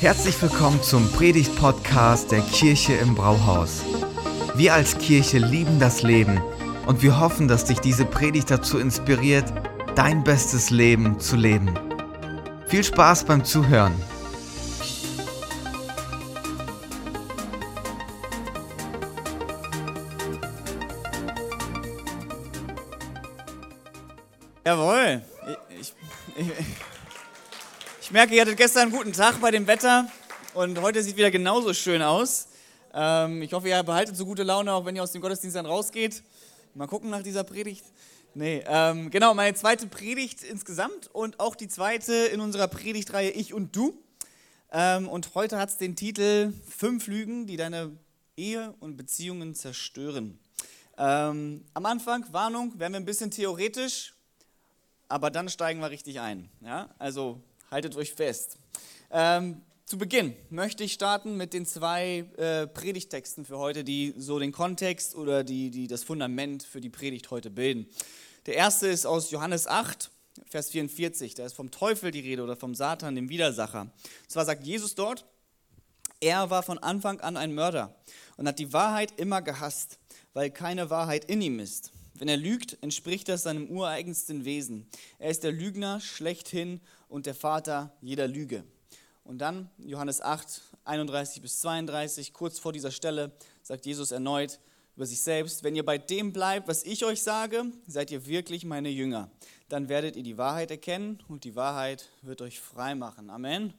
Herzlich willkommen zum Predigt-Podcast der Kirche im Brauhaus. Wir als Kirche lieben das Leben und wir hoffen, dass dich diese Predigt dazu inspiriert, dein bestes Leben zu leben. Viel Spaß beim Zuhören. Merke, ihr hattet gestern einen guten Tag bei dem Wetter und heute sieht wieder genauso schön aus. Ähm, ich hoffe, ihr behaltet so gute Laune, auch wenn ihr aus dem Gottesdienst dann rausgeht. Mal gucken nach dieser Predigt. Nee, ähm, genau, meine zweite Predigt insgesamt und auch die zweite in unserer Predigtreihe Ich und Du. Ähm, und heute hat es den Titel Fünf Lügen, die deine Ehe und Beziehungen zerstören. Am Anfang, Warnung, werden wir ein bisschen theoretisch, aber dann steigen wir richtig ein. Ja? Also haltet euch fest. Ähm, zu Beginn möchte ich starten mit den zwei äh, Predigtexten für heute, die so den Kontext oder die, die das Fundament für die Predigt heute bilden. Der erste ist aus Johannes 8, Vers 44. Da ist vom Teufel die Rede oder vom Satan, dem Widersacher. Und zwar sagt Jesus dort, er war von Anfang an ein Mörder und hat die Wahrheit immer gehasst, weil keine Wahrheit in ihm ist. Wenn er lügt, entspricht das seinem ureigensten Wesen. Er ist der Lügner schlechthin und der Vater jeder Lüge. Und dann Johannes 8, 31 bis 32, kurz vor dieser Stelle, sagt Jesus erneut über sich selbst, wenn ihr bei dem bleibt, was ich euch sage, seid ihr wirklich meine Jünger. Dann werdet ihr die Wahrheit erkennen und die Wahrheit wird euch frei machen. Amen.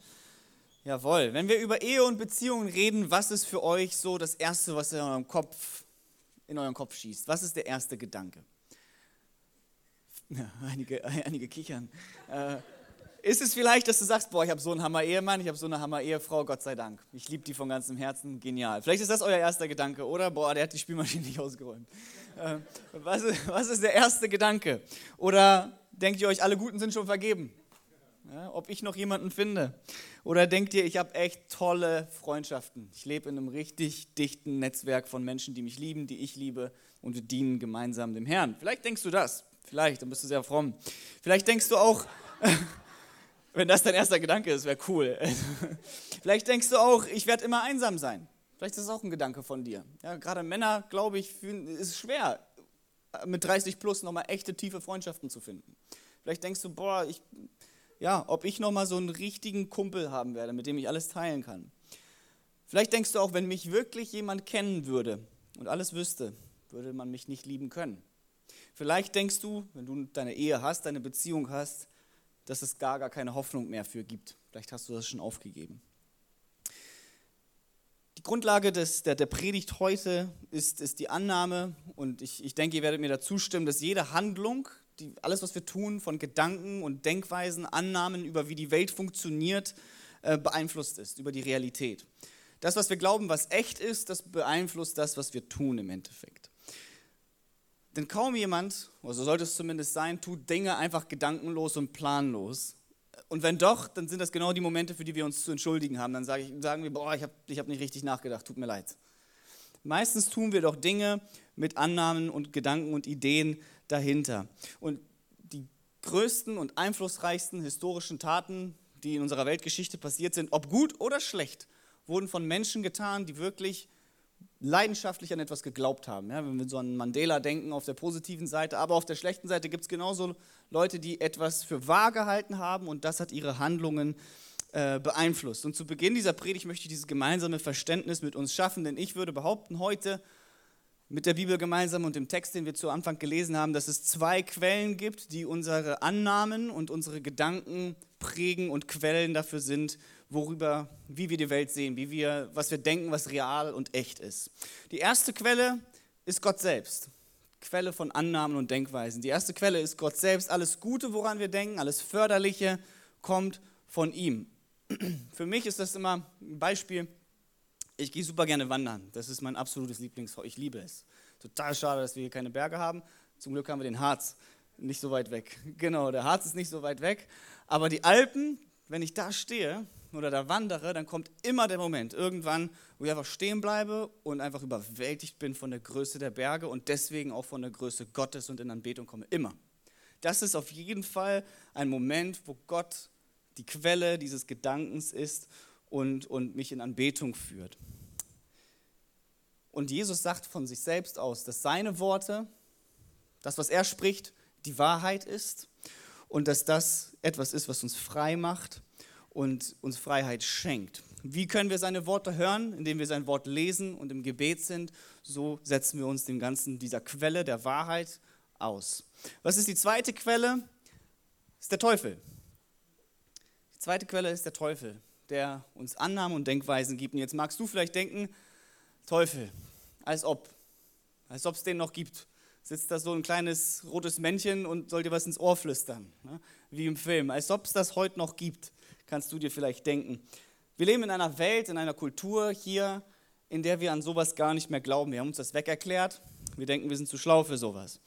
Jawohl. Wenn wir über Ehe und Beziehungen reden, was ist für euch so das Erste, was in eurem Kopf, in eurem Kopf schießt? Was ist der erste Gedanke? Ja, einige, einige kichern. Äh, ist es vielleicht, dass du sagst, boah, ich habe so einen Hammer-Ehemann, ich habe so eine Hammer-Ehefrau, Gott sei Dank. Ich liebe die von ganzem Herzen, genial. Vielleicht ist das euer erster Gedanke, oder? Boah, der hat die Spielmaschine nicht ausgeräumt. Äh, was, ist, was ist der erste Gedanke? Oder denkt ihr euch, alle Guten sind schon vergeben? Ja, ob ich noch jemanden finde? Oder denkt ihr, ich habe echt tolle Freundschaften? Ich lebe in einem richtig dichten Netzwerk von Menschen, die mich lieben, die ich liebe und wir dienen gemeinsam dem Herrn. Vielleicht denkst du das. Vielleicht, dann bist du sehr fromm. Vielleicht denkst du auch, wenn das dein erster Gedanke ist, wäre cool. Vielleicht denkst du auch, ich werde immer einsam sein. Vielleicht ist das auch ein Gedanke von dir. Ja, gerade Männer, glaube ich, fühlen, ist schwer, mit 30 plus nochmal echte tiefe Freundschaften zu finden. Vielleicht denkst du, boah, ich, ja, ob ich nochmal so einen richtigen Kumpel haben werde, mit dem ich alles teilen kann. Vielleicht denkst du auch, wenn mich wirklich jemand kennen würde und alles wüsste, würde man mich nicht lieben können. Vielleicht denkst du, wenn du deine Ehe hast, deine Beziehung hast, dass es gar, gar keine Hoffnung mehr für gibt. Vielleicht hast du das schon aufgegeben. Die Grundlage des, der, der Predigt heute ist, ist die Annahme, und ich, ich denke, ihr werdet mir da zustimmen, dass jede Handlung, die, alles, was wir tun, von Gedanken und Denkweisen, Annahmen über wie die Welt funktioniert, äh, beeinflusst ist, über die Realität. Das, was wir glauben, was echt ist, das beeinflusst das, was wir tun im Endeffekt. Denn kaum jemand, oder so sollte es zumindest sein, tut Dinge einfach gedankenlos und planlos. Und wenn doch, dann sind das genau die Momente, für die wir uns zu entschuldigen haben. Dann sage ich, sagen wir, boah, ich habe ich hab nicht richtig nachgedacht, tut mir leid. Meistens tun wir doch Dinge mit Annahmen und Gedanken und Ideen dahinter. Und die größten und einflussreichsten historischen Taten, die in unserer Weltgeschichte passiert sind, ob gut oder schlecht, wurden von Menschen getan, die wirklich leidenschaftlich an etwas geglaubt haben. Ja, wenn wir so an Mandela denken auf der positiven Seite, aber auf der schlechten Seite gibt es genauso Leute, die etwas für wahr gehalten haben und das hat ihre Handlungen äh, beeinflusst. Und zu Beginn dieser Predigt möchte ich dieses gemeinsame Verständnis mit uns schaffen, denn ich würde behaupten heute mit der Bibel gemeinsam und dem Text, den wir zu Anfang gelesen haben, dass es zwei Quellen gibt, die unsere Annahmen und unsere Gedanken prägen und Quellen dafür sind, worüber, wie wir die Welt sehen, wie wir, was wir denken, was real und echt ist. Die erste Quelle ist Gott selbst. Quelle von Annahmen und Denkweisen. Die erste Quelle ist Gott selbst. Alles Gute, woran wir denken, alles Förderliche kommt von ihm. Für mich ist das immer ein Beispiel. Ich gehe super gerne wandern. Das ist mein absolutes Lieblingsfach. Ich liebe es. Total schade, dass wir hier keine Berge haben. Zum Glück haben wir den Harz nicht so weit weg. Genau, der Harz ist nicht so weit weg. Aber die Alpen, wenn ich da stehe oder da wandere, dann kommt immer der Moment, irgendwann, wo ich einfach stehen bleibe und einfach überwältigt bin von der Größe der Berge und deswegen auch von der Größe Gottes und in Anbetung komme. Immer. Das ist auf jeden Fall ein Moment, wo Gott die Quelle dieses Gedankens ist und, und mich in Anbetung führt. Und Jesus sagt von sich selbst aus, dass seine Worte, das, was er spricht, die Wahrheit ist und dass das etwas ist, was uns frei macht und uns Freiheit schenkt. Wie können wir seine Worte hören? Indem wir sein Wort lesen und im Gebet sind. So setzen wir uns dem Ganzen, dieser Quelle der Wahrheit aus. Was ist die zweite Quelle? Ist der Teufel. Die zweite Quelle ist der Teufel, der uns Annahmen und Denkweisen gibt. Und jetzt magst du vielleicht denken, Teufel, als ob, als ob es den noch gibt. Sitzt da so ein kleines rotes Männchen und soll dir was ins Ohr flüstern, ne? wie im Film. Als ob es das heute noch gibt, kannst du dir vielleicht denken. Wir leben in einer Welt, in einer Kultur hier, in der wir an sowas gar nicht mehr glauben. Wir haben uns das wegerklärt. Wir denken, wir sind zu schlau für sowas.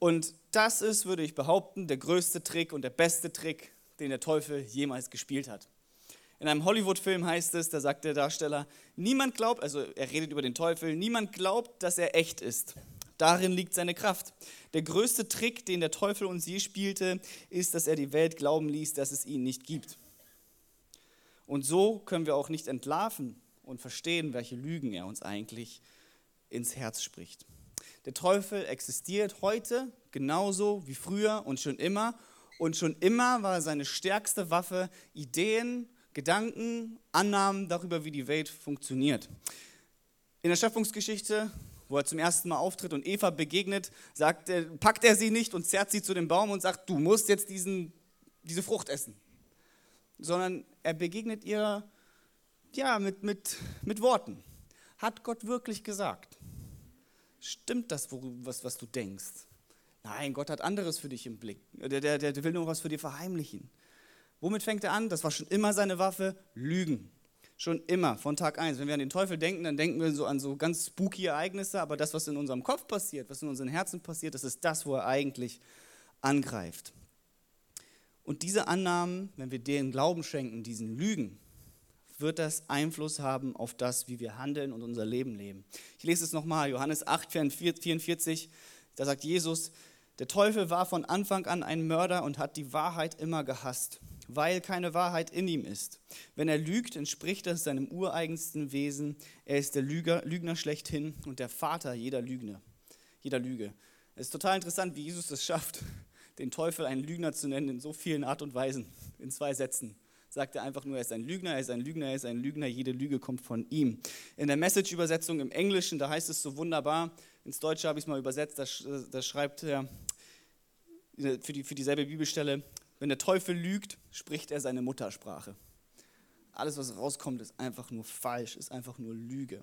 Und das ist, würde ich behaupten, der größte Trick und der beste Trick, den der Teufel jemals gespielt hat. In einem Hollywood-Film heißt es, da sagt der Darsteller, niemand glaubt, also er redet über den Teufel, niemand glaubt, dass er echt ist. Darin liegt seine Kraft. Der größte Trick, den der Teufel uns je spielte, ist, dass er die Welt glauben ließ, dass es ihn nicht gibt. Und so können wir auch nicht entlarven und verstehen, welche Lügen er uns eigentlich ins Herz spricht. Der Teufel existiert heute genauso wie früher und schon immer. Und schon immer war seine stärkste Waffe Ideen, Gedanken, Annahmen darüber, wie die Welt funktioniert. In der Schöpfungsgeschichte, wo er zum ersten Mal auftritt und Eva begegnet, sagt, packt er sie nicht und zerrt sie zu dem Baum und sagt, du musst jetzt diesen, diese Frucht essen. Sondern er begegnet ihr ja, mit, mit, mit Worten. Hat Gott wirklich gesagt? Stimmt das, was, was du denkst? Nein, Gott hat anderes für dich im Blick. Der, der, der will nur was für dich verheimlichen. Womit fängt er an? Das war schon immer seine Waffe, Lügen. Schon immer, von Tag 1. Wenn wir an den Teufel denken, dann denken wir so an so ganz spooky Ereignisse, aber das, was in unserem Kopf passiert, was in unseren Herzen passiert, das ist das, wo er eigentlich angreift. Und diese Annahmen, wenn wir denen Glauben schenken, diesen Lügen, wird das Einfluss haben auf das, wie wir handeln und unser Leben leben. Ich lese es nochmal, Johannes 8, 44, da sagt Jesus, der Teufel war von Anfang an ein Mörder und hat die Wahrheit immer gehasst weil keine Wahrheit in ihm ist. Wenn er lügt, entspricht das seinem ureigensten Wesen. Er ist der Lüger, Lügner schlechthin und der Vater jeder Lügne, jeder Lüge. Es ist total interessant, wie Jesus es schafft, den Teufel einen Lügner zu nennen in so vielen Art und Weisen, in zwei Sätzen. Sagt er einfach nur, er ist ein Lügner, er ist ein Lügner, er ist ein Lügner, jede Lüge kommt von ihm. In der Message-Übersetzung im Englischen, da heißt es so wunderbar, ins Deutsche habe ich es mal übersetzt, da, da schreibt er für, die, für dieselbe Bibelstelle, wenn der Teufel lügt, spricht er seine Muttersprache. Alles, was rauskommt, ist einfach nur falsch, ist einfach nur Lüge.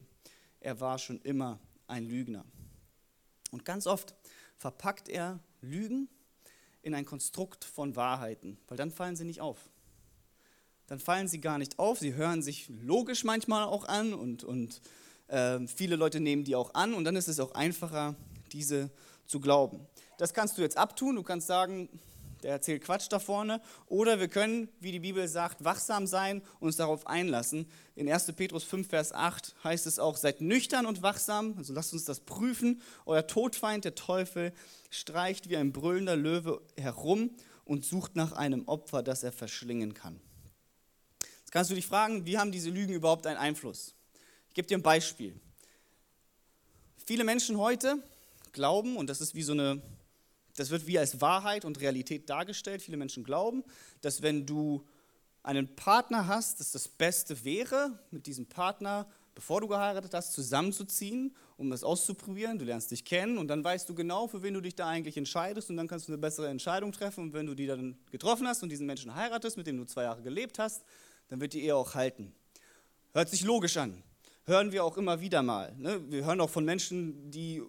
Er war schon immer ein Lügner. Und ganz oft verpackt er Lügen in ein Konstrukt von Wahrheiten, weil dann fallen sie nicht auf. Dann fallen sie gar nicht auf, sie hören sich logisch manchmal auch an und, und äh, viele Leute nehmen die auch an und dann ist es auch einfacher, diese zu glauben. Das kannst du jetzt abtun, du kannst sagen, der erzählt Quatsch da vorne. Oder wir können, wie die Bibel sagt, wachsam sein und uns darauf einlassen. In 1. Petrus 5, Vers 8 heißt es auch, seid nüchtern und wachsam, also lasst uns das prüfen. Euer Todfeind, der Teufel, streicht wie ein brüllender Löwe herum und sucht nach einem Opfer, das er verschlingen kann. Jetzt kannst du dich fragen, wie haben diese Lügen überhaupt einen Einfluss? Ich gebe dir ein Beispiel. Viele Menschen heute glauben, und das ist wie so eine das wird wie als Wahrheit und Realität dargestellt. Viele Menschen glauben, dass wenn du einen Partner hast, dass das Beste wäre, mit diesem Partner, bevor du geheiratet hast, zusammenzuziehen, um das auszuprobieren. Du lernst dich kennen und dann weißt du genau, für wen du dich da eigentlich entscheidest und dann kannst du eine bessere Entscheidung treffen. Und wenn du die dann getroffen hast und diesen Menschen heiratest, mit dem du zwei Jahre gelebt hast, dann wird die Ehe auch halten. Hört sich logisch an. Hören wir auch immer wieder mal. Ne? Wir hören auch von Menschen, die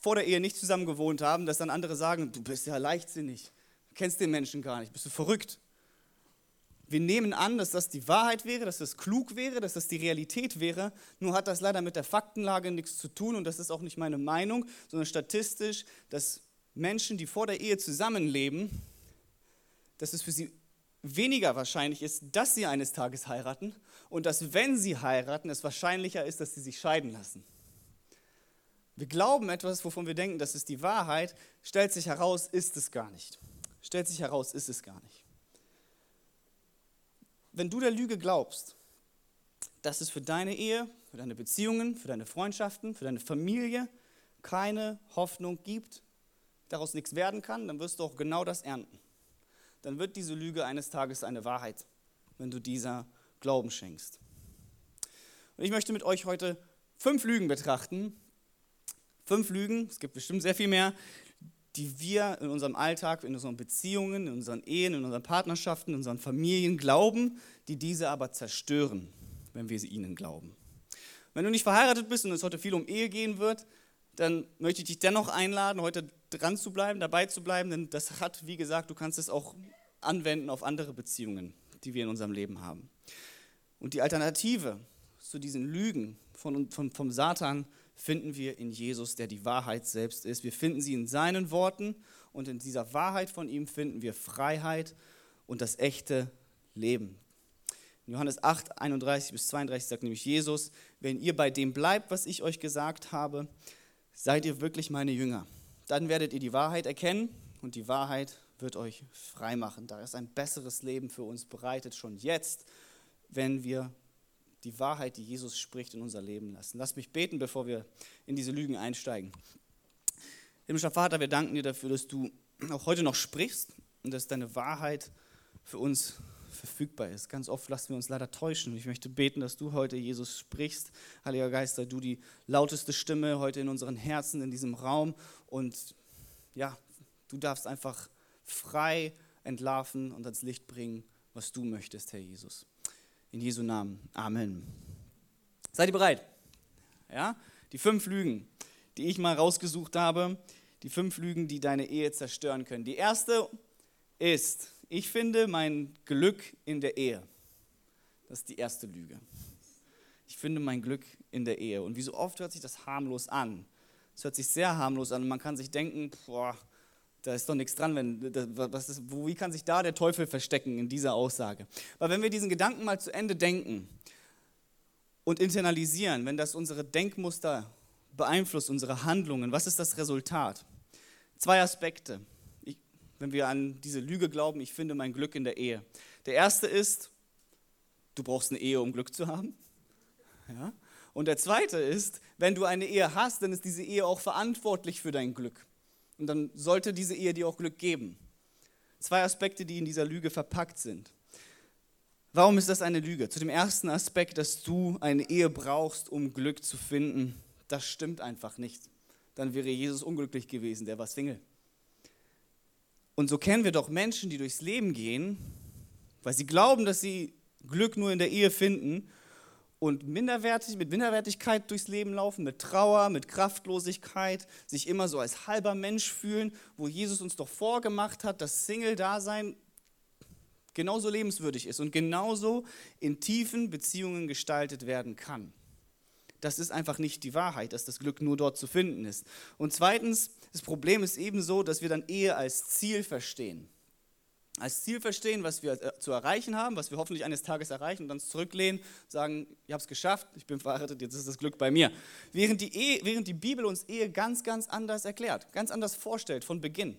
vor der Ehe nicht zusammen gewohnt haben, dass dann andere sagen, du bist ja leichtsinnig, du kennst den Menschen gar nicht, bist du verrückt. Wir nehmen an, dass das die Wahrheit wäre, dass das klug wäre, dass das die Realität wäre. Nur hat das leider mit der Faktenlage nichts zu tun und das ist auch nicht meine Meinung, sondern statistisch, dass Menschen, die vor der Ehe zusammenleben, dass es für sie weniger wahrscheinlich ist, dass sie eines Tages heiraten und dass, wenn sie heiraten, es wahrscheinlicher ist, dass sie sich scheiden lassen. Wir glauben etwas, wovon wir denken, das ist die Wahrheit, stellt sich heraus, ist es gar nicht. Stellt sich heraus, ist es gar nicht. Wenn du der Lüge glaubst, dass es für deine Ehe, für deine Beziehungen, für deine Freundschaften, für deine Familie keine Hoffnung gibt, daraus nichts werden kann, dann wirst du auch genau das ernten. Dann wird diese Lüge eines Tages eine Wahrheit, wenn du dieser Glauben schenkst. Und ich möchte mit euch heute fünf Lügen betrachten. Fünf Lügen, es gibt bestimmt sehr viel mehr, die wir in unserem Alltag, in unseren Beziehungen, in unseren Ehen, in unseren Partnerschaften, in unseren Familien glauben, die diese aber zerstören, wenn wir sie ihnen glauben. Wenn du nicht verheiratet bist und es heute viel um Ehe gehen wird, dann möchte ich dich dennoch einladen, heute dran zu bleiben, dabei zu bleiben, denn das hat, wie gesagt, du kannst es auch anwenden auf andere Beziehungen, die wir in unserem Leben haben. Und die Alternative zu diesen Lügen von, von, vom Satan finden wir in Jesus, der die Wahrheit selbst ist. Wir finden sie in seinen Worten und in dieser Wahrheit von ihm finden wir Freiheit und das echte Leben. In Johannes 8, 31 bis 32 sagt nämlich Jesus, wenn ihr bei dem bleibt, was ich euch gesagt habe, seid ihr wirklich meine Jünger. Dann werdet ihr die Wahrheit erkennen und die Wahrheit wird euch frei machen. Da ist ein besseres Leben für uns bereitet, schon jetzt, wenn wir die Wahrheit, die Jesus spricht, in unser Leben lassen. Lass mich beten, bevor wir in diese Lügen einsteigen. Himmlischer Vater, wir danken dir dafür, dass du auch heute noch sprichst und dass deine Wahrheit für uns verfügbar ist. Ganz oft lassen wir uns leider täuschen. Ich möchte beten, dass du heute, Jesus, sprichst. Heiliger Geist, sei du die lauteste Stimme heute in unseren Herzen, in diesem Raum. Und ja, du darfst einfach frei entlarven und ans Licht bringen, was du möchtest, Herr Jesus. In Jesu Namen. Amen. Seid ihr bereit? Ja? Die fünf Lügen, die ich mal rausgesucht habe, die fünf Lügen, die deine Ehe zerstören können. Die erste ist, ich finde mein Glück in der Ehe. Das ist die erste Lüge. Ich finde mein Glück in der Ehe. Und wie so oft hört sich das harmlos an. Es hört sich sehr harmlos an und man kann sich denken, boah, da ist doch nichts dran. Wenn, was ist, wo, wie kann sich da der Teufel verstecken in dieser Aussage? Weil wenn wir diesen Gedanken mal zu Ende denken und internalisieren, wenn das unsere Denkmuster beeinflusst, unsere Handlungen, was ist das Resultat? Zwei Aspekte wenn wir an diese Lüge glauben, ich finde mein Glück in der Ehe. Der erste ist, du brauchst eine Ehe, um Glück zu haben. Ja? Und der zweite ist, wenn du eine Ehe hast, dann ist diese Ehe auch verantwortlich für dein Glück. Und dann sollte diese Ehe dir auch Glück geben. Zwei Aspekte, die in dieser Lüge verpackt sind. Warum ist das eine Lüge? Zu dem ersten Aspekt, dass du eine Ehe brauchst, um Glück zu finden, das stimmt einfach nicht. Dann wäre Jesus unglücklich gewesen, der war Single. Und so kennen wir doch Menschen, die durchs Leben gehen, weil sie glauben, dass sie Glück nur in der Ehe finden und minderwertig, mit Minderwertigkeit durchs Leben laufen, mit Trauer, mit Kraftlosigkeit, sich immer so als halber Mensch fühlen, wo Jesus uns doch vorgemacht hat, dass Single-Dasein genauso lebenswürdig ist und genauso in tiefen Beziehungen gestaltet werden kann. Das ist einfach nicht die Wahrheit, dass das Glück nur dort zu finden ist. Und zweitens, das Problem ist ebenso, dass wir dann Ehe als Ziel verstehen. Als Ziel verstehen, was wir äh, zu erreichen haben, was wir hoffentlich eines Tages erreichen und dann zurücklehnen, sagen, ich habe es geschafft, ich bin verheiratet, jetzt ist das Glück bei mir. Während die, Ehe, während die Bibel uns Ehe ganz, ganz anders erklärt, ganz anders vorstellt von Beginn.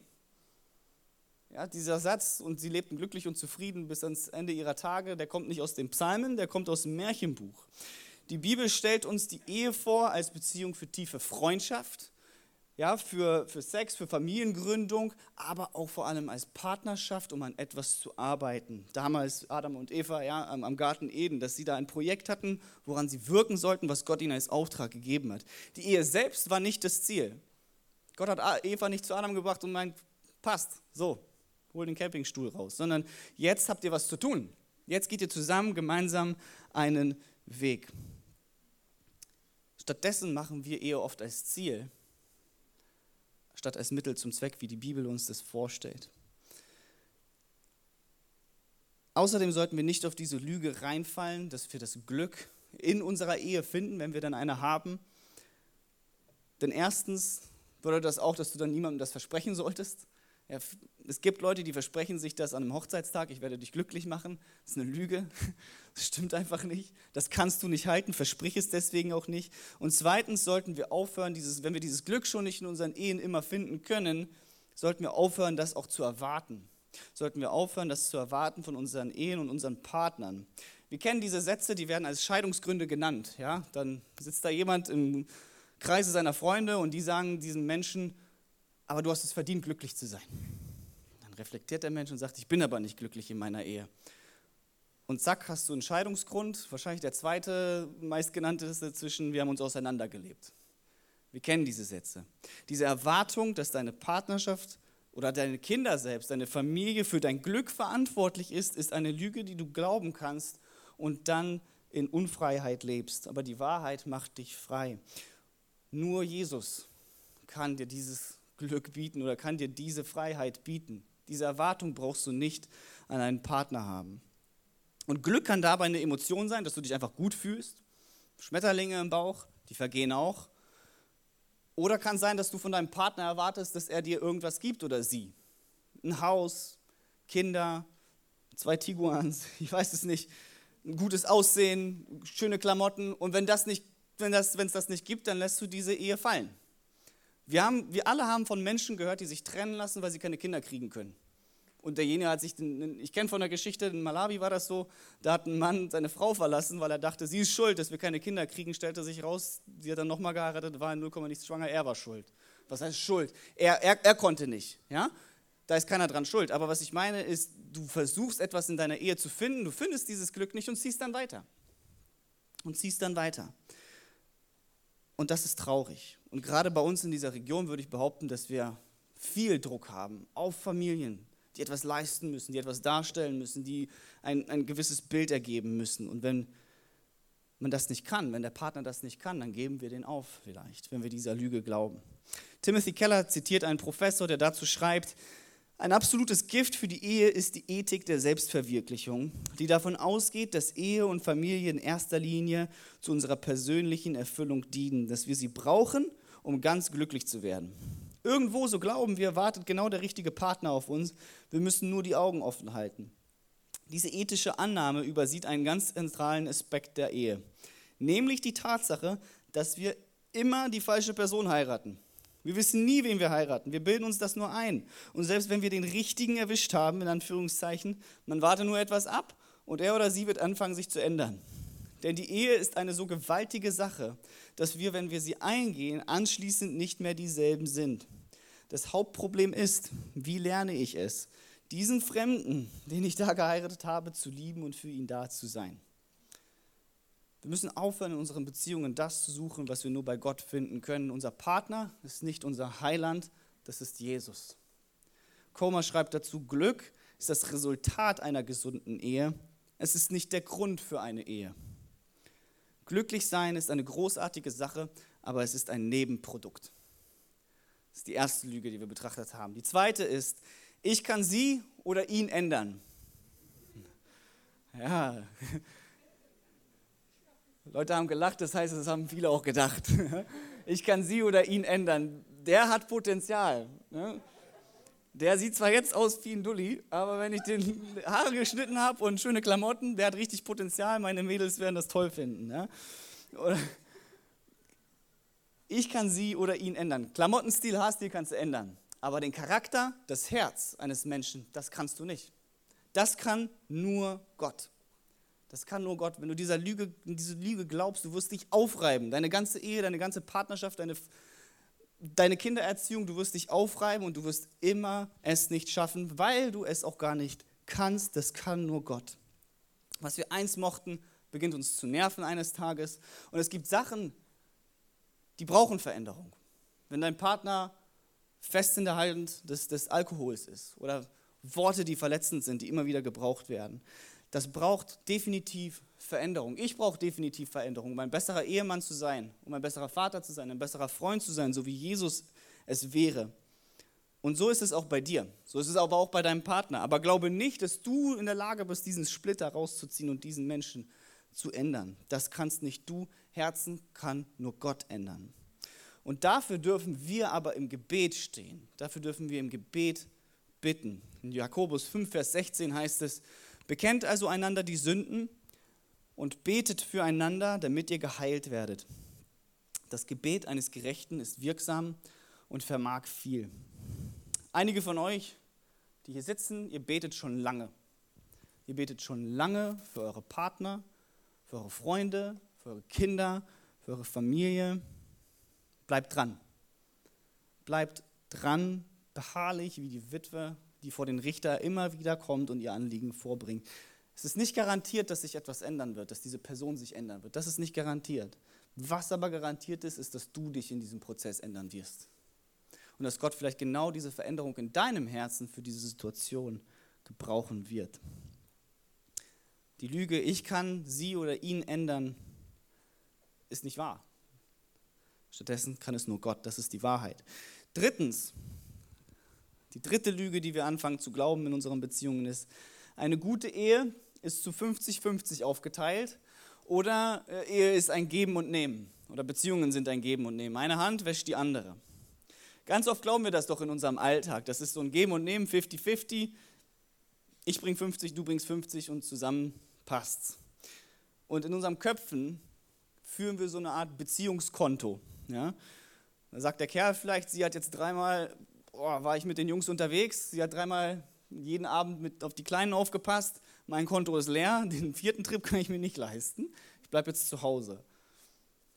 Ja, dieser Satz, und sie lebten glücklich und zufrieden bis ans Ende ihrer Tage, der kommt nicht aus den Psalmen, der kommt aus dem Märchenbuch. Die Bibel stellt uns die Ehe vor als Beziehung für tiefe Freundschaft, ja, für, für Sex, für Familiengründung, aber auch vor allem als Partnerschaft, um an etwas zu arbeiten. Damals Adam und Eva ja, am, am Garten Eden, dass sie da ein Projekt hatten, woran sie wirken sollten, was Gott ihnen als Auftrag gegeben hat. Die Ehe selbst war nicht das Ziel. Gott hat Eva nicht zu Adam gebracht und meint, passt, so, hol den Campingstuhl raus, sondern jetzt habt ihr was zu tun. Jetzt geht ihr zusammen gemeinsam einen Weg. Stattdessen machen wir Ehe oft als Ziel, statt als Mittel zum Zweck, wie die Bibel uns das vorstellt. Außerdem sollten wir nicht auf diese Lüge reinfallen, dass wir das Glück in unserer Ehe finden, wenn wir dann eine haben. Denn erstens bedeutet das auch, dass du dann niemandem das versprechen solltest. Ja, es gibt Leute, die versprechen sich das an einem Hochzeitstag, ich werde dich glücklich machen. Das ist eine Lüge. Das stimmt einfach nicht. Das kannst du nicht halten, versprich es deswegen auch nicht. Und zweitens sollten wir aufhören, dieses, wenn wir dieses Glück schon nicht in unseren Ehen immer finden können, sollten wir aufhören, das auch zu erwarten. Sollten wir aufhören, das zu erwarten von unseren Ehen und unseren Partnern. Wir kennen diese Sätze, die werden als Scheidungsgründe genannt. Ja? Dann sitzt da jemand im Kreise seiner Freunde und die sagen diesem Menschen, aber du hast es verdient, glücklich zu sein. Dann reflektiert der Mensch und sagt, ich bin aber nicht glücklich in meiner Ehe. Und zack, hast du einen Scheidungsgrund, wahrscheinlich der zweite meistgenannteste zwischen, wir haben uns auseinandergelebt. Wir kennen diese Sätze. Diese Erwartung, dass deine Partnerschaft oder deine Kinder selbst, deine Familie für dein Glück verantwortlich ist, ist eine Lüge, die du glauben kannst und dann in Unfreiheit lebst. Aber die Wahrheit macht dich frei. Nur Jesus kann dir dieses Glück bieten oder kann dir diese Freiheit bieten. Diese Erwartung brauchst du nicht an einen Partner haben. Und Glück kann dabei eine Emotion sein, dass du dich einfach gut fühlst. Schmetterlinge im Bauch, die vergehen auch. Oder kann sein, dass du von deinem Partner erwartest, dass er dir irgendwas gibt oder sie. Ein Haus, Kinder, zwei Tiguans, ich weiß es nicht, ein gutes Aussehen, schöne Klamotten. Und wenn das wenn das, es das nicht gibt, dann lässt du diese Ehe fallen. Wir, haben, wir alle haben von Menschen gehört, die sich trennen lassen, weil sie keine Kinder kriegen können. Und derjenige hat sich, den, ich kenne von der Geschichte, in Malawi war das so, da hat ein Mann seine Frau verlassen, weil er dachte, sie ist schuld, dass wir keine Kinder kriegen, stellte sich raus, sie hat dann nochmal geheiratet, war in 0, nichts schwanger, er war schuld. Was heißt schuld? Er, er, er konnte nicht, ja? Da ist keiner dran schuld. Aber was ich meine ist, du versuchst etwas in deiner Ehe zu finden, du findest dieses Glück nicht und ziehst dann weiter. Und ziehst dann weiter. Und das ist traurig. Und gerade bei uns in dieser Region würde ich behaupten, dass wir viel Druck haben auf Familien, die etwas leisten müssen, die etwas darstellen müssen, die ein, ein gewisses Bild ergeben müssen. Und wenn man das nicht kann, wenn der Partner das nicht kann, dann geben wir den auf vielleicht, wenn wir dieser Lüge glauben. Timothy Keller zitiert einen Professor, der dazu schreibt, ein absolutes Gift für die Ehe ist die Ethik der Selbstverwirklichung, die davon ausgeht, dass Ehe und Familie in erster Linie zu unserer persönlichen Erfüllung dienen, dass wir sie brauchen, um ganz glücklich zu werden. Irgendwo, so glauben wir, wartet genau der richtige Partner auf uns. Wir müssen nur die Augen offen halten. Diese ethische Annahme übersieht einen ganz zentralen Aspekt der Ehe, nämlich die Tatsache, dass wir immer die falsche Person heiraten. Wir wissen nie, wen wir heiraten. Wir bilden uns das nur ein. Und selbst wenn wir den richtigen erwischt haben, in Anführungszeichen, man warte nur etwas ab und er oder sie wird anfangen, sich zu ändern. Denn die Ehe ist eine so gewaltige Sache, dass wir, wenn wir sie eingehen, anschließend nicht mehr dieselben sind. Das Hauptproblem ist, wie lerne ich es, diesen Fremden, den ich da geheiratet habe, zu lieben und für ihn da zu sein. Wir müssen aufhören, in unseren Beziehungen das zu suchen, was wir nur bei Gott finden können. Unser Partner ist nicht unser Heiland, das ist Jesus. Koma schreibt dazu, Glück ist das Resultat einer gesunden Ehe. Es ist nicht der Grund für eine Ehe. Glücklich sein ist eine großartige Sache, aber es ist ein Nebenprodukt. Das ist die erste Lüge, die wir betrachtet haben. Die zweite ist, ich kann sie oder ihn ändern. Ja, Leute haben gelacht, das heißt, das haben viele auch gedacht. Ich kann sie oder ihn ändern. Der hat Potenzial. Ne? Der sieht zwar jetzt aus wie ein Dulli, aber wenn ich den Haare geschnitten habe und schöne Klamotten, der hat richtig Potenzial. Meine Mädels werden das toll finden. Oder ich kann sie oder ihn ändern. Klamottenstil, Haarstil kannst du ändern. Aber den Charakter, das Herz eines Menschen, das kannst du nicht. Das kann nur Gott. Das kann nur Gott. Wenn du dieser Lüge, diese Lüge glaubst, du wirst dich aufreiben. Deine ganze Ehe, deine ganze Partnerschaft, deine, deine Kindererziehung, du wirst dich aufreiben und du wirst immer es nicht schaffen, weil du es auch gar nicht kannst. Das kann nur Gott. Was wir eins mochten, beginnt uns zu nerven eines Tages. Und es gibt Sachen, die brauchen Veränderung. Wenn dein Partner fest in der Hand des, des Alkohols ist oder Worte, die verletzend sind, die immer wieder gebraucht werden, das braucht definitiv Veränderung. Ich brauche definitiv Veränderung, um ein besserer Ehemann zu sein, um ein besserer Vater zu sein, ein besserer Freund zu sein, so wie Jesus es wäre. Und so ist es auch bei dir. So ist es aber auch bei deinem Partner. Aber glaube nicht, dass du in der Lage bist, diesen Splitter rauszuziehen und diesen Menschen zu ändern. Das kannst nicht du. Herzen kann nur Gott ändern. Und dafür dürfen wir aber im Gebet stehen. Dafür dürfen wir im Gebet bitten. In Jakobus 5, Vers 16 heißt es, bekennt also einander die Sünden und betet füreinander, damit ihr geheilt werdet. Das Gebet eines Gerechten ist wirksam und vermag viel. Einige von euch, die hier sitzen, ihr betet schon lange. ihr betet schon lange für eure Partner, für eure Freunde, für eure Kinder, für eure Familie. Bleibt dran. Bleibt dran, beharrlich wie die Witwe, die vor den Richter immer wieder kommt und ihr Anliegen vorbringt. Es ist nicht garantiert, dass sich etwas ändern wird, dass diese Person sich ändern wird. Das ist nicht garantiert. Was aber garantiert ist, ist, dass du dich in diesem Prozess ändern wirst. Und dass Gott vielleicht genau diese Veränderung in deinem Herzen für diese Situation gebrauchen wird. Die Lüge, ich kann sie oder ihn ändern, ist nicht wahr. Stattdessen kann es nur Gott, das ist die Wahrheit. Drittens, die dritte Lüge, die wir anfangen zu glauben in unseren Beziehungen ist, eine gute Ehe ist zu 50-50 aufgeteilt oder äh, Ehe ist ein Geben und Nehmen oder Beziehungen sind ein Geben und Nehmen. Eine Hand wäscht die andere. Ganz oft glauben wir das doch in unserem Alltag. Das ist so ein Geben und Nehmen, 50-50. Ich bringe 50, du bringst 50 und zusammen passt's. Und in unseren Köpfen führen wir so eine Art Beziehungskonto. Ja? Da sagt der Kerl vielleicht, sie hat jetzt dreimal, oh, war ich mit den Jungs unterwegs, sie hat dreimal jeden Abend mit auf die Kleinen aufgepasst, mein Konto ist leer, den vierten Trip kann ich mir nicht leisten, ich bleibe jetzt zu Hause,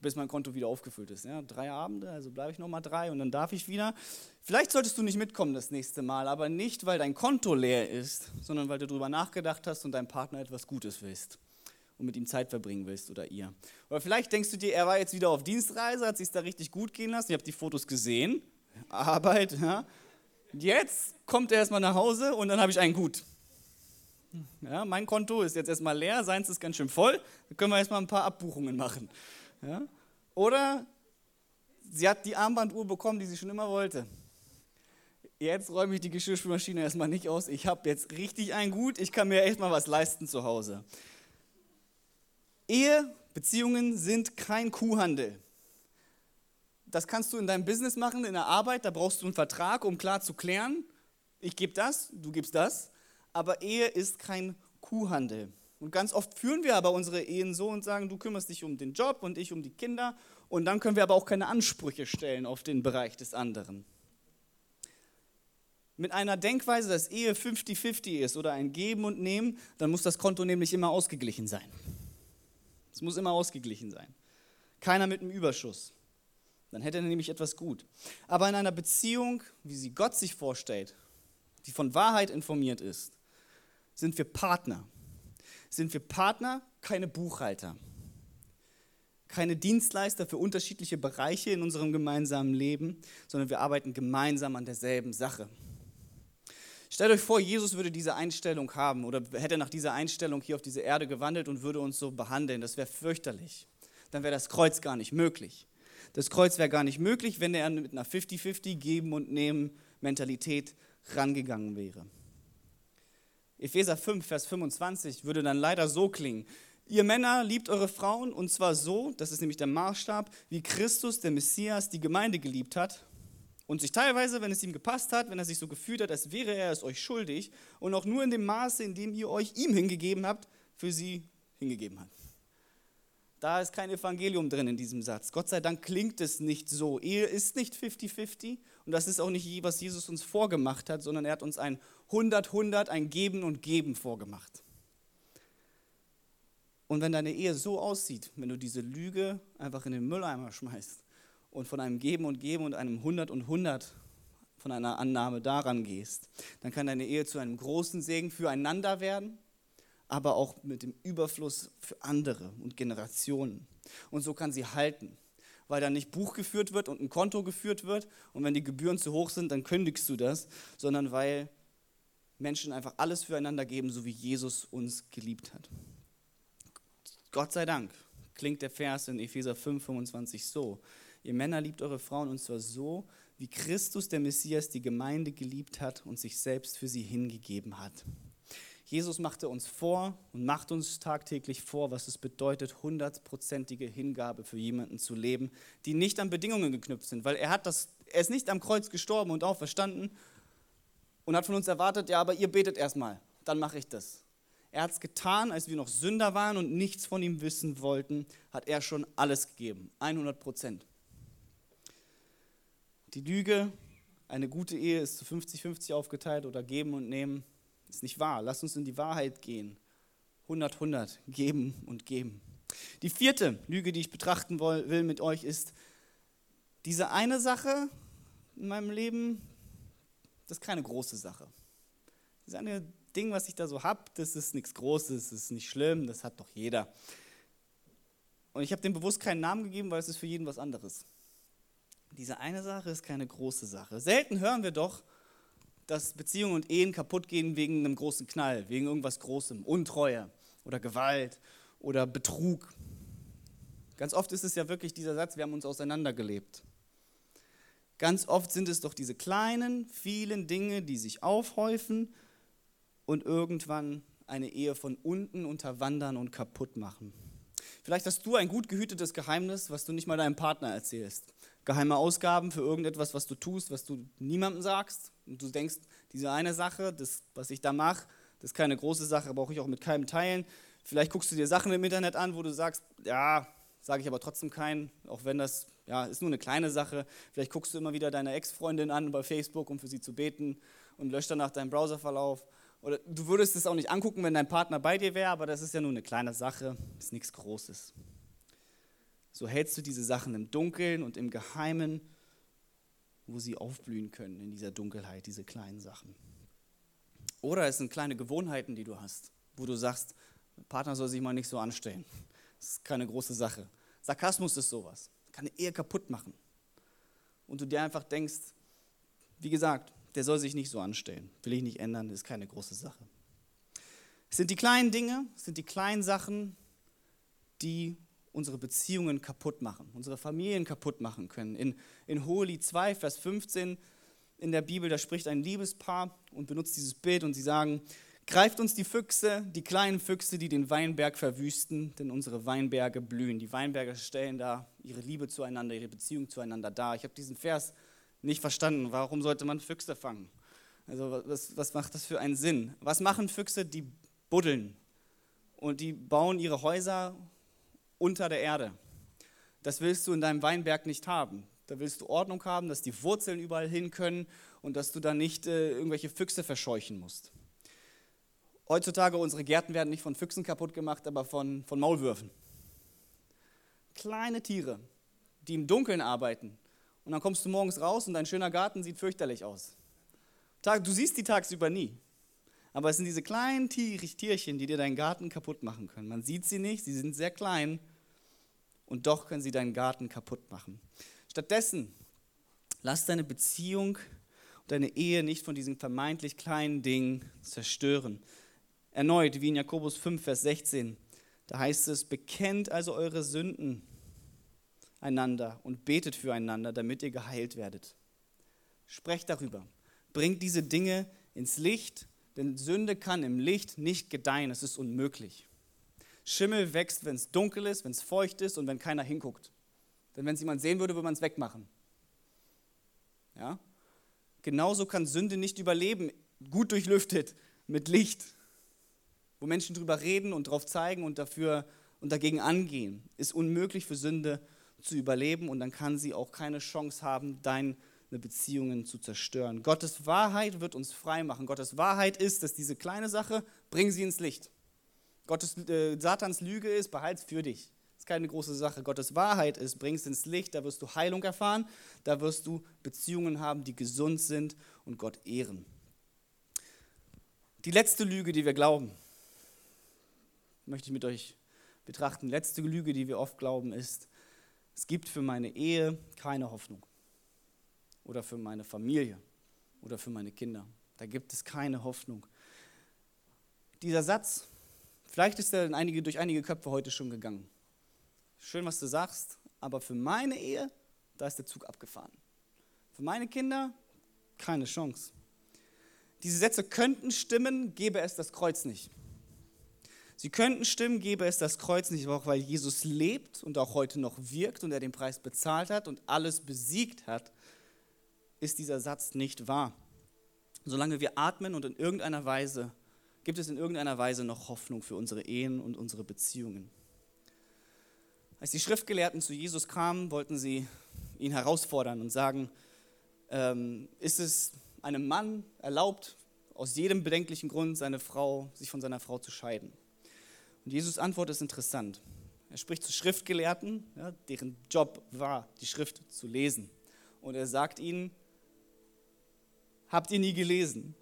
bis mein Konto wieder aufgefüllt ist. Ja, drei Abende, also bleibe ich nochmal drei und dann darf ich wieder. Vielleicht solltest du nicht mitkommen das nächste Mal, aber nicht, weil dein Konto leer ist, sondern weil du darüber nachgedacht hast und deinem Partner etwas Gutes willst und mit ihm Zeit verbringen willst oder ihr. Oder vielleicht denkst du dir, er war jetzt wieder auf Dienstreise, hat sich da richtig gut gehen lassen, ihr habt die Fotos gesehen, Arbeit, ja, Jetzt kommt er erstmal nach Hause und dann habe ich einen gut. Ja, mein Konto ist jetzt erstmal leer, seins ist ganz schön voll. Da können wir erstmal ein paar Abbuchungen machen. Ja? Oder sie hat die Armbanduhr bekommen, die sie schon immer wollte. Jetzt räume ich die Geschirrspülmaschine erstmal nicht aus. Ich habe jetzt richtig ein Gut. Ich kann mir echt mal was leisten zu Hause. Ehe, Beziehungen sind kein Kuhhandel das kannst du in deinem Business machen, in der Arbeit, da brauchst du einen Vertrag, um klar zu klären, ich gebe das, du gibst das. Aber Ehe ist kein Kuhhandel. Und ganz oft führen wir aber unsere Ehen so und sagen, du kümmerst dich um den Job und ich um die Kinder. Und dann können wir aber auch keine Ansprüche stellen auf den Bereich des anderen. Mit einer Denkweise, dass Ehe 50-50 ist oder ein Geben und Nehmen, dann muss das Konto nämlich immer ausgeglichen sein. Es muss immer ausgeglichen sein. Keiner mit einem Überschuss. Dann hätte er nämlich etwas gut. Aber in einer Beziehung, wie sie Gott sich vorstellt, die von Wahrheit informiert ist, sind wir Partner. Sind wir Partner, keine Buchhalter. Keine Dienstleister für unterschiedliche Bereiche in unserem gemeinsamen Leben, sondern wir arbeiten gemeinsam an derselben Sache. Stellt euch vor, Jesus würde diese Einstellung haben oder hätte nach dieser Einstellung hier auf diese Erde gewandelt und würde uns so behandeln. Das wäre fürchterlich. Dann wäre das Kreuz gar nicht möglich. Das Kreuz wäre gar nicht möglich, wenn er mit einer 50-50 Geben und Nehmen Mentalität rangegangen wäre. Epheser 5, Vers 25 würde dann leider so klingen. Ihr Männer liebt eure Frauen und zwar so, das ist nämlich der Maßstab, wie Christus, der Messias, die Gemeinde geliebt hat und sich teilweise, wenn es ihm gepasst hat, wenn er sich so gefühlt hat, als wäre er es euch schuldig und auch nur in dem Maße, in dem ihr euch ihm hingegeben habt, für sie hingegeben hat. Da ist kein Evangelium drin in diesem Satz. Gott sei Dank klingt es nicht so. Ehe ist nicht 50-50 und das ist auch nicht, was Jesus uns vorgemacht hat, sondern er hat uns ein 100-100, ein Geben und Geben vorgemacht. Und wenn deine Ehe so aussieht, wenn du diese Lüge einfach in den Mülleimer schmeißt und von einem Geben und Geben und einem 100 und 100 von einer Annahme daran gehst, dann kann deine Ehe zu einem großen Segen füreinander werden aber auch mit dem Überfluss für andere und Generationen. Und so kann sie halten, weil dann nicht Buch geführt wird und ein Konto geführt wird und wenn die Gebühren zu hoch sind, dann kündigst du das, sondern weil Menschen einfach alles füreinander geben, so wie Jesus uns geliebt hat. Gott sei Dank klingt der Vers in Epheser 5, 25 so. Ihr Männer liebt eure Frauen und zwar so, wie Christus, der Messias, die Gemeinde geliebt hat und sich selbst für sie hingegeben hat. Jesus machte uns vor und macht uns tagtäglich vor, was es bedeutet, hundertprozentige Hingabe für jemanden zu leben, die nicht an Bedingungen geknüpft sind, weil er hat das, er ist nicht am Kreuz gestorben und auferstanden und hat von uns erwartet, ja, aber ihr betet erstmal, dann mache ich das. Er hat es getan, als wir noch Sünder waren und nichts von ihm wissen wollten, hat er schon alles gegeben, 100 Prozent. Die Lüge, eine gute Ehe ist zu 50-50 aufgeteilt oder geben und nehmen, Ist nicht wahr. Lass uns in die Wahrheit gehen. 100, 100, geben und geben. Die vierte Lüge, die ich betrachten will mit euch, ist, diese eine Sache in meinem Leben, das ist keine große Sache. Das eine Ding, was ich da so habe, das ist nichts Großes, das ist nicht schlimm, das hat doch jeder. Und ich habe dem bewusst keinen Namen gegeben, weil es ist für jeden was anderes. Diese eine Sache ist keine große Sache. Selten hören wir doch, dass Beziehungen und Ehen kaputt gehen wegen einem großen Knall, wegen irgendwas Großem, Untreue oder Gewalt oder Betrug. Ganz oft ist es ja wirklich dieser Satz, wir haben uns auseinandergelebt. Ganz oft sind es doch diese kleinen, vielen Dinge, die sich aufhäufen und irgendwann eine Ehe von unten unterwandern und kaputt machen. Vielleicht hast du ein gut gehütetes Geheimnis, was du nicht mal deinem Partner erzählst. Geheime Ausgaben für irgendetwas, was du tust, was du niemandem sagst. Und du denkst, diese eine Sache, das, was ich da mache, das ist keine große Sache, brauche ich auch mit keinem teilen. Vielleicht guckst du dir Sachen im Internet an, wo du sagst, ja, sage ich aber trotzdem keinen, auch wenn das ja, ist nur eine kleine Sache. Vielleicht guckst du immer wieder deine Ex-Freundin an bei Facebook, um für sie zu beten und löscht danach deinen Browserverlauf. Oder du würdest es auch nicht angucken, wenn dein Partner bei dir wäre, aber das ist ja nur eine kleine Sache, ist nichts Großes. So hältst du diese Sachen im Dunkeln und im Geheimen, wo sie aufblühen können in dieser Dunkelheit, diese kleinen Sachen. Oder es sind kleine Gewohnheiten, die du hast, wo du sagst, Partner soll sich mal nicht so anstellen. Das ist keine große Sache. Sarkasmus ist sowas, kann eine Ehe kaputt machen. Und du dir einfach denkst, wie gesagt, der soll sich nicht so anstellen. Will ich nicht ändern, ist keine große Sache. Es sind die kleinen Dinge, es sind die kleinen Sachen, die unsere Beziehungen kaputt machen, unsere Familien kaputt machen können. In, in Hoheli 2, Vers 15 in der Bibel, da spricht ein Liebespaar und benutzt dieses Bild und sie sagen, greift uns die Füchse, die kleinen Füchse, die den Weinberg verwüsten, denn unsere Weinberge blühen. Die Weinberge stellen da ihre Liebe zueinander, ihre Beziehung zueinander dar. Ich habe diesen Vers nicht verstanden. Warum sollte man Füchse fangen? Also was, was macht das für einen Sinn? Was machen Füchse? Die buddeln und die bauen ihre Häuser unter der Erde. Das willst du in deinem Weinberg nicht haben. Da willst du Ordnung haben, dass die Wurzeln überall hin können und dass du da nicht äh, irgendwelche Füchse verscheuchen musst. Heutzutage, unsere Gärten werden nicht von Füchsen kaputt gemacht, aber von, von Maulwürfen. Kleine Tiere, die im Dunkeln arbeiten, und dann kommst du morgens raus und dein schöner Garten sieht fürchterlich aus. Du siehst die tagsüber nie. Aber es sind diese kleinen Tierchen, die dir deinen Garten kaputt machen können. Man sieht sie nicht, sie sind sehr klein und doch können sie deinen Garten kaputt machen. Stattdessen lass deine Beziehung und deine Ehe nicht von diesen vermeintlich kleinen Dingen zerstören. Erneut, wie in Jakobus 5, Vers 16, da heißt es, bekennt also eure Sünden einander und betet füreinander, damit ihr geheilt werdet. Sprecht darüber. Bringt diese Dinge ins Licht, denn Sünde kann im Licht nicht gedeihen. Es ist unmöglich. Schimmel wächst, wenn es dunkel ist, wenn es feucht ist und wenn keiner hinguckt. Denn wenn es jemand sehen würde, würde man es wegmachen. Ja? Genauso kann Sünde nicht überleben, gut durchlüftet, mit Licht, wo Menschen drüber reden und drauf zeigen und dafür und dagegen angehen. Ist unmöglich für Sünde zu überleben und dann kann sie auch keine Chance haben, deine Beziehungen zu zerstören. Gottes Wahrheit wird uns frei machen. Gottes Wahrheit ist, dass diese kleine Sache, bring sie ins Licht. Gottes, äh, Satans Lüge ist, behalte es für dich. Das ist keine große Sache. Gottes Wahrheit ist, bring es ins Licht, da wirst du Heilung erfahren, da wirst du Beziehungen haben, die gesund sind und Gott ehren. Die letzte Lüge, die wir glauben, möchte ich mit euch betrachten. Die letzte Lüge, die wir oft glauben, ist, es gibt für meine Ehe keine Hoffnung. Oder für meine Familie. Oder für meine Kinder. Da gibt es keine Hoffnung. Dieser Satz, vielleicht ist er einige, durch einige Köpfe heute schon gegangen. Schön, was du sagst, aber für meine Ehe, da ist der Zug abgefahren. Für meine Kinder keine Chance. Diese Sätze könnten stimmen, gäbe es das Kreuz nicht. Sie könnten stimmen, gäbe es das Kreuz nicht, auch weil Jesus lebt und auch heute noch wirkt und er den Preis bezahlt hat und alles besiegt hat, ist dieser Satz nicht wahr. Solange wir atmen und in irgendeiner Weise, gibt es in irgendeiner Weise noch Hoffnung für unsere Ehen und unsere Beziehungen. Als die Schriftgelehrten zu Jesus kamen, wollten sie ihn herausfordern und sagen, ähm, ist es einem Mann erlaubt, aus jedem bedenklichen Grund seine Frau, sich von seiner Frau zu scheiden. Und Jesus Antwort ist interessant. Er spricht zu Schriftgelehrten, ja, deren Job war, die Schrift zu lesen. Und er sagt ihnen, habt ihr nie gelesen,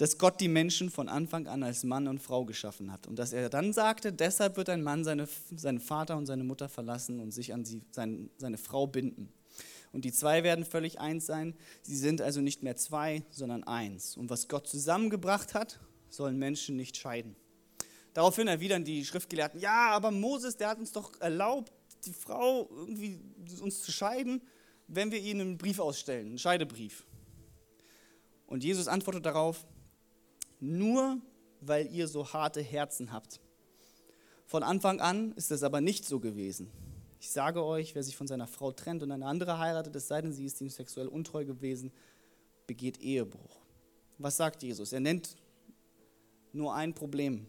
dass Gott die Menschen von Anfang an als Mann und Frau geschaffen hat. Und dass er dann sagte, deshalb wird ein Mann seine, seinen Vater und seine Mutter verlassen und sich an sie, sein, seine Frau binden. Und die zwei werden völlig eins sein. Sie sind also nicht mehr zwei, sondern eins. Und was Gott zusammengebracht hat, sollen Menschen nicht scheiden. Daraufhin erwidern die Schriftgelehrten, ja, aber Moses, der hat uns doch erlaubt, die Frau irgendwie uns zu scheiden, wenn wir ihnen einen Brief ausstellen, einen Scheidebrief. Und Jesus antwortet darauf, nur weil ihr so harte Herzen habt. Von Anfang an ist das aber nicht so gewesen. Ich sage euch, wer sich von seiner Frau trennt und eine andere heiratet, es sei denn, sie ist ihm sexuell untreu gewesen, begeht Ehebruch. Was sagt Jesus? Er nennt nur ein Problem,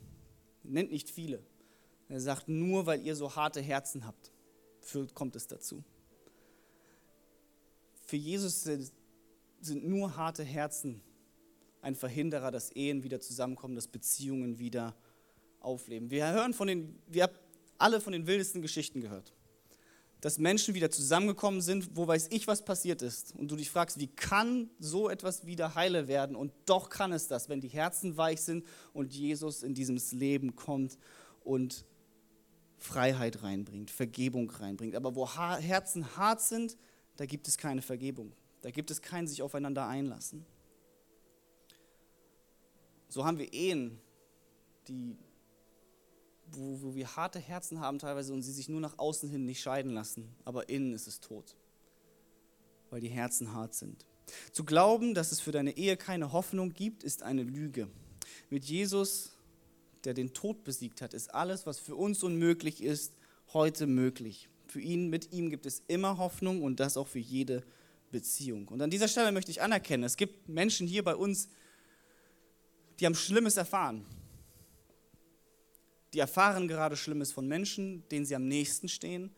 er nennt nicht viele. Er sagt, nur weil ihr so harte Herzen habt, kommt es dazu. Für Jesus sind nur harte Herzen ein Verhinderer, dass Ehen wieder zusammenkommen, dass Beziehungen wieder aufleben. Wir hören von den, wir haben alle von den wildesten Geschichten gehört dass Menschen wieder zusammengekommen sind, wo weiß ich, was passiert ist. Und du dich fragst, wie kann so etwas wieder heile werden? Und doch kann es das, wenn die Herzen weich sind und Jesus in dieses Leben kommt und Freiheit reinbringt, Vergebung reinbringt. Aber wo Herzen hart sind, da gibt es keine Vergebung. Da gibt es kein sich aufeinander einlassen. So haben wir Ehen, die wo, wo wir harte Herzen haben teilweise und sie sich nur nach außen hin nicht scheiden lassen, aber innen ist es tot, weil die Herzen hart sind. Zu glauben, dass es für deine Ehe keine Hoffnung gibt, ist eine Lüge. Mit Jesus, der den Tod besiegt hat, ist alles, was für uns unmöglich ist, heute möglich. Für ihn, mit ihm gibt es immer Hoffnung und das auch für jede Beziehung. Und an dieser Stelle möchte ich anerkennen, es gibt Menschen hier bei uns, die haben Schlimmes erfahren die erfahren gerade Schlimmes von Menschen, denen sie am nächsten stehen,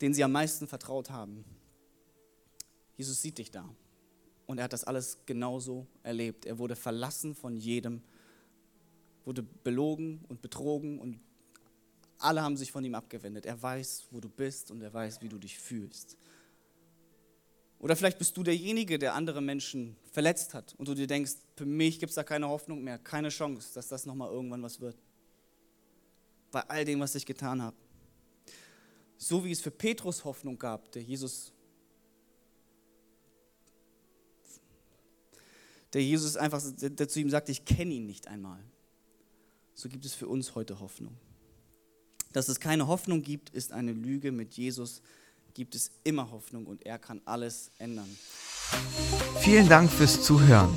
denen sie am meisten vertraut haben. Jesus sieht dich da. Und er hat das alles genauso erlebt. Er wurde verlassen von jedem, wurde belogen und betrogen und alle haben sich von ihm abgewendet. Er weiß, wo du bist und er weiß, wie du dich fühlst. Oder vielleicht bist du derjenige, der andere Menschen verletzt hat und du dir denkst, für mich gibt es da keine Hoffnung mehr, keine Chance, dass das nochmal irgendwann was wird. Bei all dem, was ich getan habe. So wie es für Petrus Hoffnung gab, der Jesus, der Jesus einfach, der zu ihm sagt, ich kenne ihn nicht einmal. So gibt es für uns heute Hoffnung. Dass es keine Hoffnung gibt, ist eine Lüge mit Jesus gibt es immer Hoffnung und er kann alles ändern. Vielen Dank fürs Zuhören.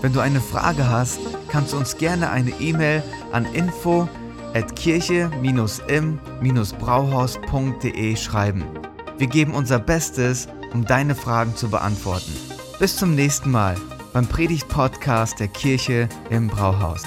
Wenn du eine Frage hast, kannst du uns gerne eine E-Mail an info at kirche-im-brauhaus.de schreiben. Wir geben unser Bestes, um deine Fragen zu beantworten. Bis zum nächsten Mal beim Predigt-Podcast der Kirche im Brauhaus.